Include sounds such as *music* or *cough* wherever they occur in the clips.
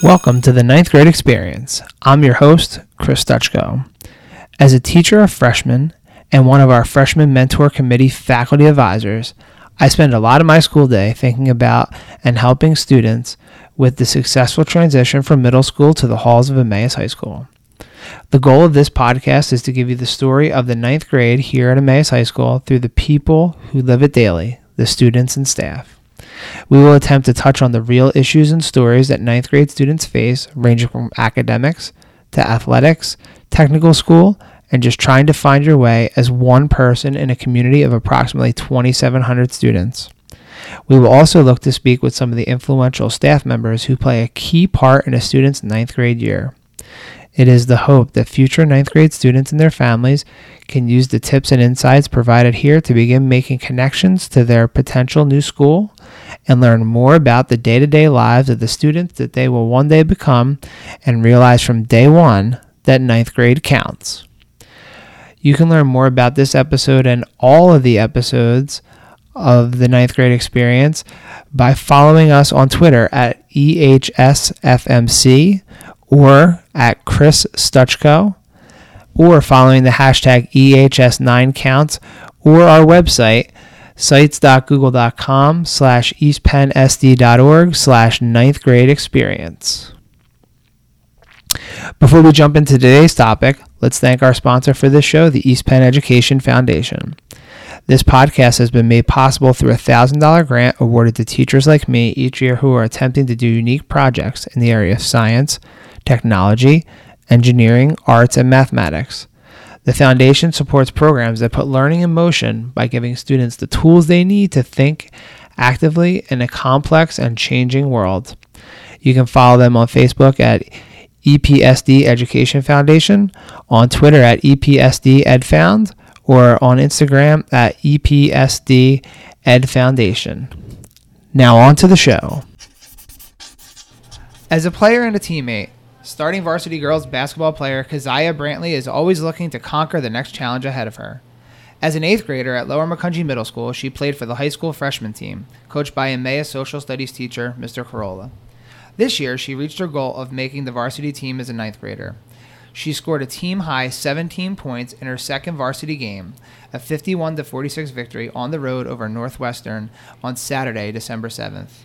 Welcome to the ninth grade experience. I'm your host, Chris Dutchko. As a teacher of freshmen and one of our freshman mentor committee faculty advisors, I spend a lot of my school day thinking about and helping students with the successful transition from middle school to the halls of Emmaus High School. The goal of this podcast is to give you the story of the ninth grade here at Emmaus High School through the people who live it daily, the students and staff. We will attempt to touch on the real issues and stories that ninth grade students face, ranging from academics to athletics, technical school, and just trying to find your way as one person in a community of approximately 2,700 students. We will also look to speak with some of the influential staff members who play a key part in a student's ninth grade year. It is the hope that future ninth grade students and their families can use the tips and insights provided here to begin making connections to their potential new school and learn more about the day to day lives of the students that they will one day become and realize from day one that ninth grade counts. You can learn more about this episode and all of the episodes of the ninth grade experience by following us on Twitter at EHSFMC or at Chris Dutchko or following the hashtag EHS9counts or our website sites.google.com slash eastpennsd.org slash ninth grade experience. Before we jump into today's topic, let's thank our sponsor for this show, the East Penn Education Foundation. This podcast has been made possible through a $1,000 grant awarded to teachers like me each year who are attempting to do unique projects in the area of science, technology, engineering, arts, and mathematics. The foundation supports programs that put learning in motion by giving students the tools they need to think actively in a complex and changing world. You can follow them on Facebook at EPSD Education Foundation, on Twitter at EPSD EdFound, or on Instagram at EPSD Ed Foundation. Now on to the show. As a player and a teammate, starting varsity girls basketball player Keziah Brantley is always looking to conquer the next challenge ahead of her. As an eighth grader at Lower Macungie Middle School, she played for the high school freshman team, coached by Emmaus social studies teacher Mr. Carolla. This year, she reached her goal of making the varsity team as a ninth grader. She scored a team high 17 points in her second varsity game, a 51 46 victory on the road over Northwestern on Saturday, December 7th.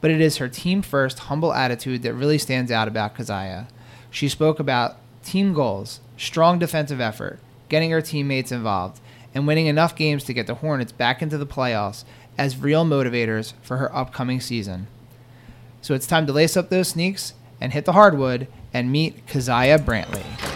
But it is her team first, humble attitude that really stands out about Keziah. She spoke about team goals, strong defensive effort, getting her teammates involved, and winning enough games to get the Hornets back into the playoffs as real motivators for her upcoming season. So it's time to lace up those sneaks and hit the hardwood and meet Keziah Brantley.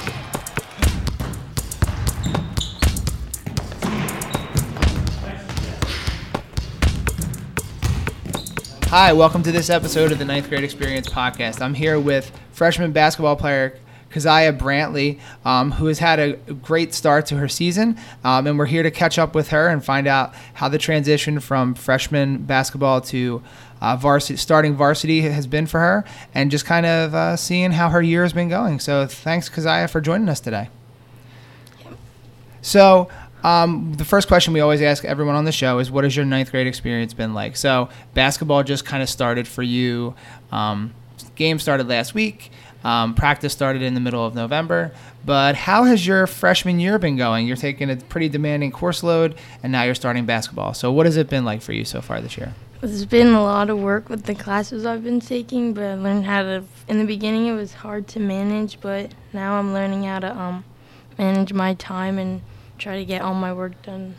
Hi, welcome to this episode of the Ninth Grade Experience podcast. I'm here with freshman basketball player Keziah Brantley, um, who has had a great start to her season. Um, and we're here to catch up with her and find out how the transition from freshman basketball to uh, varsity, starting varsity has been for her, and just kind of uh, seeing how her year has been going. So thanks, Keziah, for joining us today. So um, the first question we always ask everyone on the show is, "What has your ninth grade experience been like?" So basketball just kind of started for you. Um, game started last week. Um, practice started in the middle of November. But how has your freshman year been going? You're taking a pretty demanding course load, and now you're starting basketball. So what has it been like for you so far this year? It's been a lot of work with the classes I've been taking, but I learned how to. In the beginning, it was hard to manage, but now I'm learning how to um, manage my time and try to get all my work done.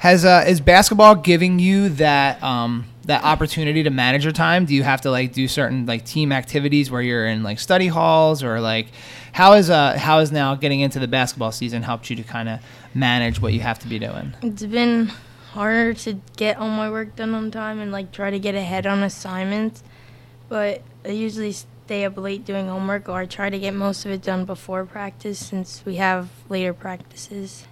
Has uh, is basketball giving you that um, that opportunity to manage your time? Do you have to like do certain like team activities where you're in like study halls or like how is uh how is now getting into the basketball season helped you to kind of manage what you have to be doing? It's been harder to get all my work done on time and like try to get ahead on assignments, but I usually stay up late doing homework or I try to get most of it done before practice since we have later practices.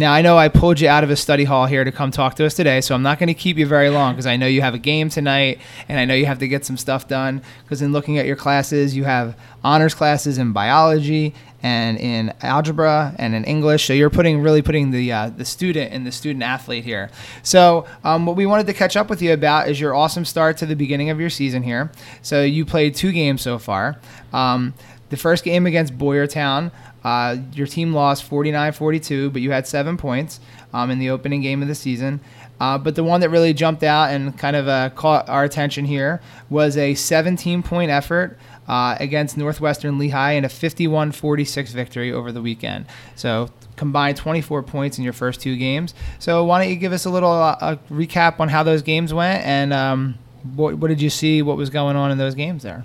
Now, I know I pulled you out of a study hall here to come talk to us today, so I'm not going to keep you very long because I know you have a game tonight and I know you have to get some stuff done. Because in looking at your classes, you have honors classes in biology and in algebra and in English. So you're putting really putting the uh, the student and the student athlete here. So um, what we wanted to catch up with you about is your awesome start to the beginning of your season here. So you played two games so far. Um, the first game against Boyertown, uh, your team lost 49-42, but you had seven points um, in the opening game of the season. Uh, but the one that really jumped out and kind of uh, caught our attention here was a 17 point effort uh, against Northwestern Lehigh in a 51 46 victory over the weekend. So, combined 24 points in your first two games. So, why don't you give us a little uh, recap on how those games went and um, what, what did you see? What was going on in those games there?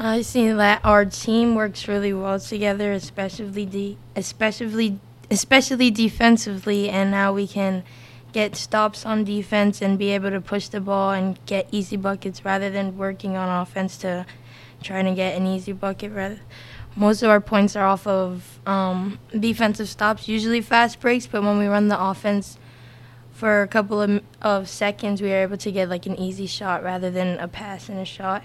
I see that our team works really well together, especially de- especially especially defensively, and how we can get stops on defense and be able to push the ball and get easy buckets rather than working on offense to trying to get an easy bucket. Rather, most of our points are off of um, defensive stops, usually fast breaks. But when we run the offense for a couple of, of seconds, we are able to get like an easy shot rather than a pass and a shot.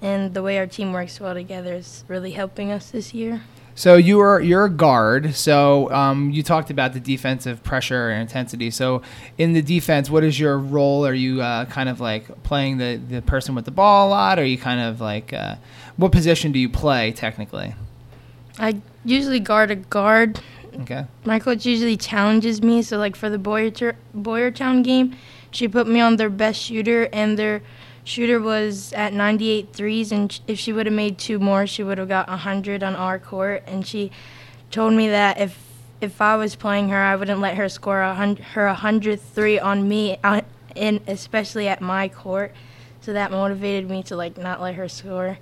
And the way our team works well together is really helping us this year. So you are you're a guard. So um, you talked about the defensive pressure and intensity. So in the defense, what is your role? Are you uh, kind of like playing the the person with the ball a lot? Or are you kind of like uh, what position do you play technically? I usually guard a guard. Okay. My coach usually challenges me. So like for the Boyer Boyertown game, she put me on their best shooter and their Shooter was at 98 threes, and if she would have made two more, she would have got 100 on our court. And she told me that if if I was playing her, I wouldn't let her score a hundred, her 103 on me, uh, in especially at my court. So that motivated me to like not let her score.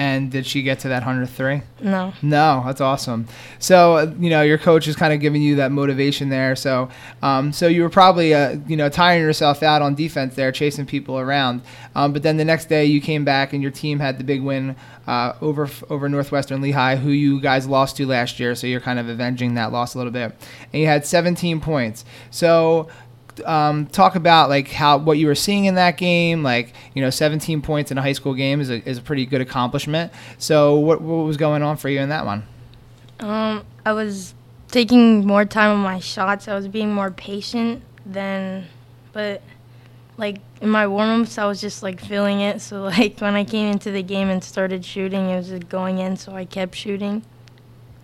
And did she get to that 103? No. No, that's awesome. So, you know, your coach is kind of giving you that motivation there. So, um, so you were probably, uh, you know, tiring yourself out on defense there, chasing people around. Um, but then the next day you came back and your team had the big win uh, over over Northwestern Lehigh, who you guys lost to last year. So you're kind of avenging that loss a little bit. And you had 17 points. So um, talk about like how what you were seeing in that game. Like you know, 17 points in a high school game is a, is a pretty good accomplishment. So what what was going on for you in that one? Um, I was taking more time on my shots. I was being more patient than, but like in my warm-ups, I was just like feeling it. So *laughs* like when I came into the game and started shooting, it was going in. So I kept shooting.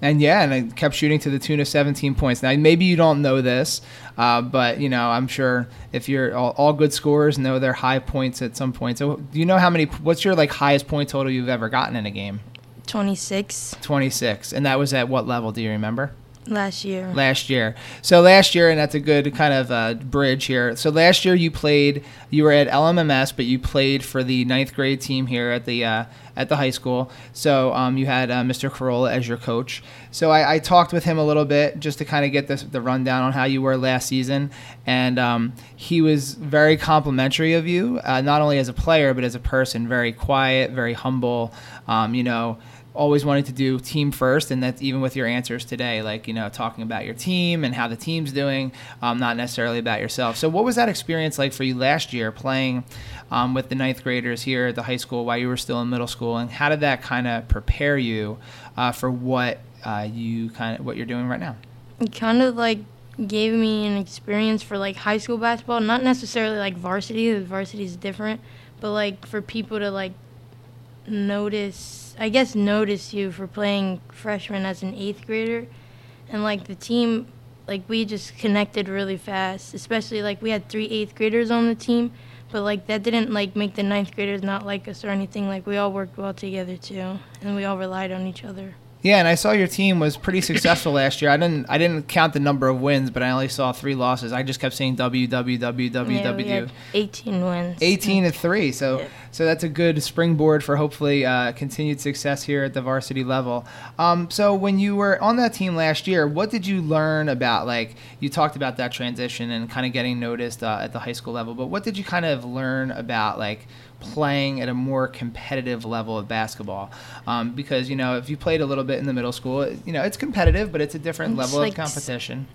And yeah, and I kept shooting to the tune of 17 points. Now, maybe you don't know this, uh, but you know, I'm sure if you're all, all, good scorers know their high points at some point. So, do you know how many? What's your like highest point total you've ever gotten in a game? 26. 26, and that was at what level? Do you remember? Last year. Last year. So last year, and that's a good kind of uh, bridge here. So last year you played. You were at LMMS, but you played for the ninth grade team here at the uh, at the high school. So um, you had uh, Mr. Carolla as your coach. So I, I, talked with him a little bit just to kind of get this, the rundown on how you were last season, and um, he was very complimentary of you, uh, not only as a player but as a person. Very quiet, very humble. Um, you know always wanted to do team first, and that's even with your answers today, like you know talking about your team and how the team's doing, um, not necessarily about yourself. So, what was that experience like for you last year playing um, with the ninth graders here at the high school while you were still in middle school, and how did that kind of prepare you uh, for what uh, you kind of what you're doing right now? It kind of like gave me an experience for like high school basketball, not necessarily like varsity. The varsity is different, but like for people to like notice, I guess, notice you for playing freshman as an eighth grader. And like the team, like we just connected really fast, especially like we had three eighth graders on the team. But like that didn't like make the ninth graders not like us or anything. Like we all worked well together too, and we all relied on each other. Yeah, and I saw your team was pretty successful *laughs* last year. I didn't I didn't count the number of wins, but I only saw three losses. I just kept saying W W W W yeah, W. 18 wins. 18 and three. So yeah. so that's a good springboard for hopefully uh, continued success here at the varsity level. Um, so when you were on that team last year, what did you learn about like you talked about that transition and kind of getting noticed uh, at the high school level, but what did you kind of learn about like playing at a more competitive level of basketball um, because you know if you played a little bit in the middle school you know it's competitive but it's a different it's level like of competition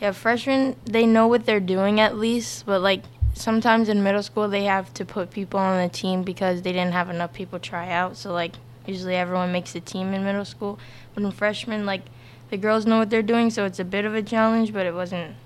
yeah freshmen they know what they're doing at least but like sometimes in middle school they have to put people on the team because they didn't have enough people try out so like usually everyone makes a team in middle school. But in freshmen, like the girls know what they're doing, so it's a bit of a challenge, but it wasn't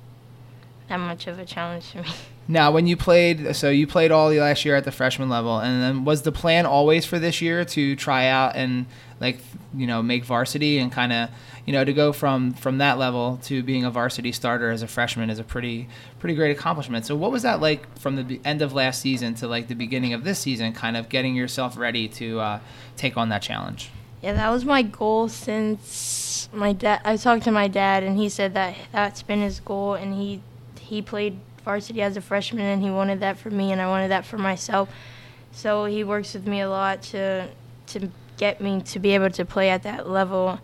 that much of a challenge to me. *laughs* Now, when you played, so you played all the last year at the freshman level, and then was the plan always for this year to try out and like you know make varsity and kind of you know to go from from that level to being a varsity starter as a freshman is a pretty pretty great accomplishment. So, what was that like from the end of last season to like the beginning of this season, kind of getting yourself ready to uh, take on that challenge? Yeah, that was my goal since my dad. I talked to my dad, and he said that that's been his goal, and he he played varsity as a freshman, and he wanted that for me, and I wanted that for myself. So he works with me a lot to to get me to be able to play at that level,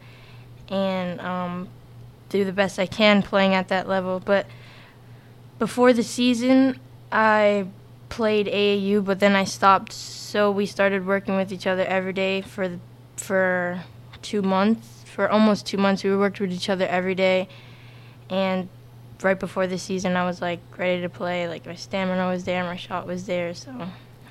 and um, do the best I can playing at that level. But before the season, I played AAU, but then I stopped. So we started working with each other every day for the, for two months. For almost two months, we worked with each other every day, and right before the season, I was like ready to play. Like my stamina was there, my shot was there, so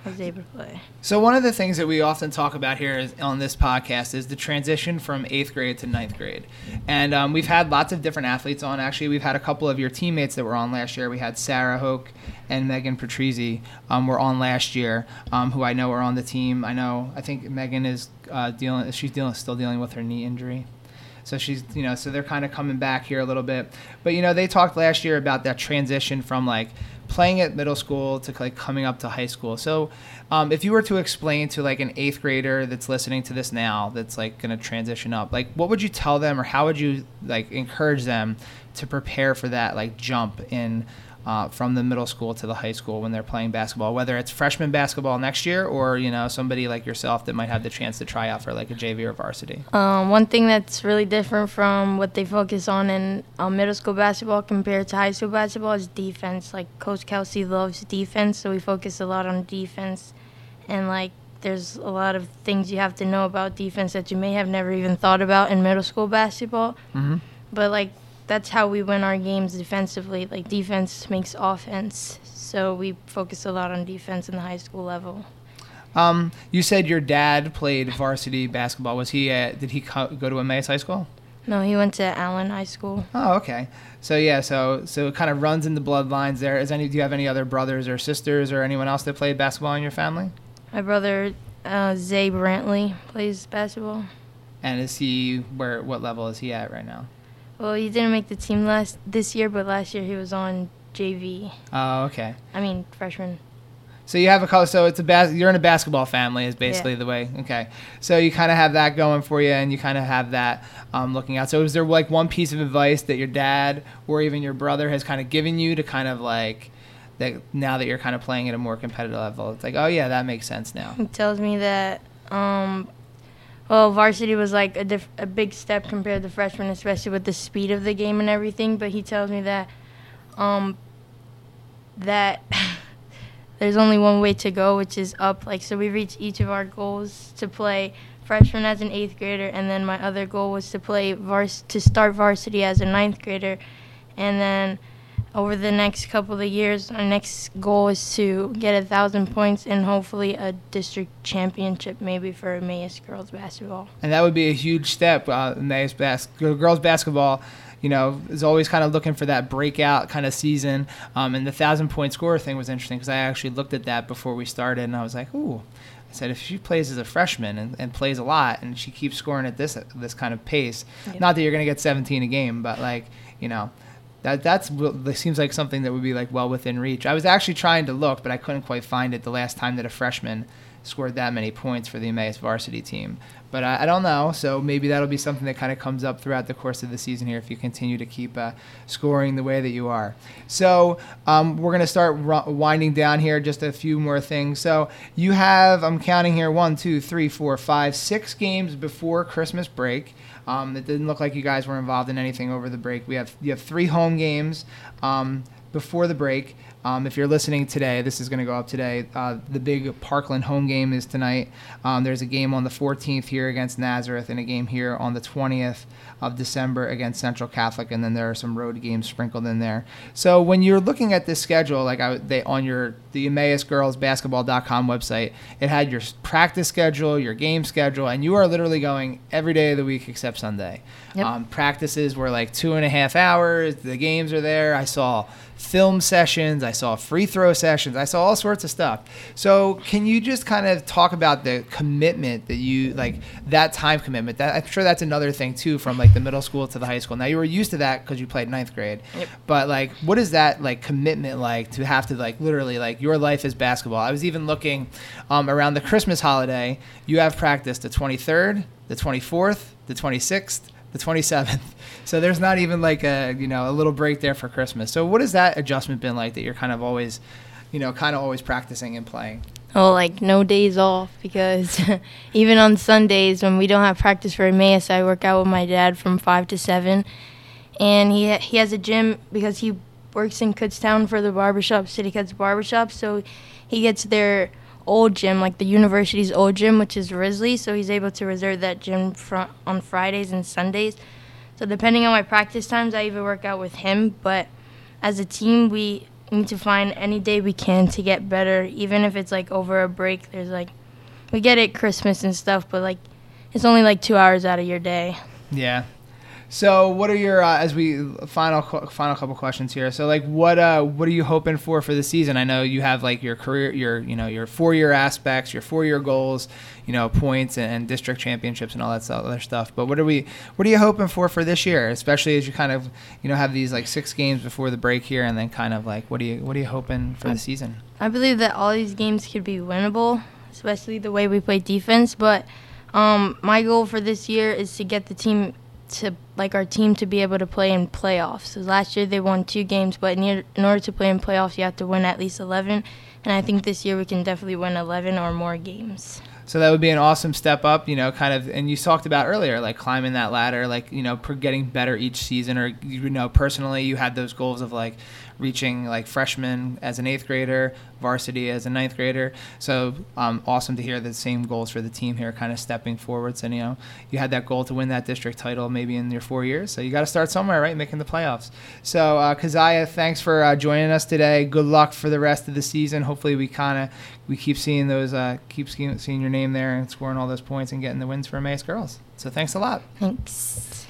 I was able to play. So one of the things that we often talk about here is, on this podcast is the transition from eighth grade to ninth grade, and um, we've had lots of different athletes on. Actually, we've had a couple of your teammates that were on last year. We had Sarah Hoke and Megan Patrizzi um, were on last year, um, who I know are on the team. I know. I think Megan is uh, dealing. She's dealing still dealing with her knee injury. So she's, you know, so they're kind of coming back here a little bit. But you know, they talked last year about that transition from like playing at middle school to like coming up to high school. So, um, if you were to explain to like an eighth grader that's listening to this now, that's like going to transition up, like what would you tell them, or how would you like encourage them to prepare for that like jump in uh, from the middle school to the high school when they're playing basketball, whether it's freshman basketball next year or you know somebody like yourself that might have the chance to try out for like a JV or varsity. Um, one thing that's really different from what they focus on in um, middle school basketball compared to high school basketball is defense. Like Coach Kelsey loves defense, so we focus a lot on defense, and like there's a lot of things you have to know about defense that you may have never even thought about in middle school basketball. Mm-hmm. But like that's how we win our games defensively. Like defense makes offense, so we focus a lot on defense in the high school level. Um, you said your dad played varsity basketball. Was he? Uh, did he co- go to Emmaus High School? No, he went to Allen High School. Oh, okay. So yeah, so so it kind of runs in the bloodlines. There is any? Do you have any other brothers or sisters or anyone else that played basketball in your family? My brother uh, Zay Brantley plays basketball. And is he where? What level is he at right now? Well, he didn't make the team last this year, but last year he was on JV. Oh, okay. I mean freshman. So you have a college. So it's a bas- You're in a basketball family, is basically Yeah. the way. Okay. So you kind of have that going for you, and you kind of have that um, looking out. So is there like one piece of advice that your dad or even your brother has kind of given you to kind of like that now that you're kind of playing at a more competitive level? It's like, oh yeah, that makes sense now. He tells me that um, well, varsity was like a diff- a big step compared to freshman, especially with the speed of the game and everything. But he tells me that um, that *laughs* there's only one way to go, which is up. Like so, we reached each of our goals to play freshman as an eighth grader, and then my other goal was to play vars to start varsity as a ninth grader, and then over the next couple of years, our next goal is to get a thousand points and hopefully a district championship, maybe for Emmaus girls basketball. and that would be a huge step. Uh, Emmaus bas- girls basketball, you know, is always kind of looking for that breakout kind of season. Um, and the thousand point scorer thing was interesting because I actually looked at that before we started, and I was like, ooh. I said if she plays as a freshman and, and plays a lot, and she keeps scoring at this this kind of pace, Yeah. not that you're going to get 17 a game, but like you know. That that's that seems like something that would be like well within reach. I was actually trying to look, but I couldn't quite find it the last time that a freshman scored that many points for the Emmaus varsity team. But I, I don't know, so maybe that'll be something that kind of comes up throughout the course of the season here if you continue to keep uh, scoring the way that you are. So um, we're going to start winding down here, just a few more things. So you have, I'm counting here, one, two, three, four, five, six games before Christmas break. Um, it didn't look like you guys were involved in anything over the break. We have you have three home games um, before the break. Um, if you're listening today, this is going to go up today. Uh, the big Parkland home game is tonight. Um, there's a game on the 14th here against Nazareth, and a game here on the 20th of December against Central Catholic, and then there are some road games sprinkled in there. So when you're looking at this schedule, like I, they on your the Emmaus Girls Basketball.com website, it had your practice schedule, your game schedule, and you are literally going every day of the week except Sunday. Yep. Um, practices were like two and a half hours. The games are there. I saw film sessions. I saw free throw sessions. I saw all sorts of stuff. So can you just kind of talk about the commitment that you like that time commitment? That I'm sure that's another thing too from like the middle school to the high school. Now you were used to that because you played ninth grade, Yep. but like what is that like commitment like to have to like literally like your life is basketball? I was even looking um, around the Christmas holiday. You have practice the 23rd, the 24th, the 26th the 27th. *laughs* So there's not even like a you know a little break there for Christmas. So what has that adjustment been like that you're kind of always, you know, kind of always practicing and playing? Oh, like no days off because *laughs* even on Sundays when we don't have practice for Emmaus, I work out with my dad from five to seven, and he he has a gym because he works in Kutztown for the barbershop, City Cuts Barbershop. So he gets their old gym, like the university's old gym, which is Risley. So he's able to reserve that gym fr- on Fridays and Sundays. So depending on my practice times, I even work out with him, but as a team, we need to find any day we can to get better, even if it's like over a break. There's like, we get it Christmas and stuff, but like, it's only like two hours out of your day. Yeah. So what are your uh, as we final final couple questions here? So like what uh what are you hoping for for the season? I know you have like your career your you know your four year aspects, your four year goals, you know points and, and district championships and all that stuff, other stuff. But what are we what are you hoping for for this year? Especially as you kind of you know have these like six games before the break here, and then kind of like what are you what are you hoping for the season? I believe that all these games could be winnable, especially the way we play defense. But um, my goal for this year is to get the team to like our team to be able to play in playoffs. So last year they won two games, but in, in order to play in playoffs, you have to win at least 11. And I think this year we can definitely win 11 or more games. So that would be an awesome step up, you know, kind of. And you talked about earlier, like climbing that ladder, like you know, getting better each season, or you know, personally, you had those goals of like reaching like freshman as an eighth grader, varsity as a ninth grader. So um, awesome to hear the same goals for the team here, kind of stepping forwards. And you know, you had that goal to win that district title maybe in your four years. So you got to start somewhere, right? Making the playoffs. So uh, Keziah, thanks for uh, joining us today. Good luck for the rest of the season. Hopefully, we kind of we keep seeing those, uh, keep seeing your name there and scoring all those points and getting the wins for Emmaus girls. So thanks a lot. Thanks.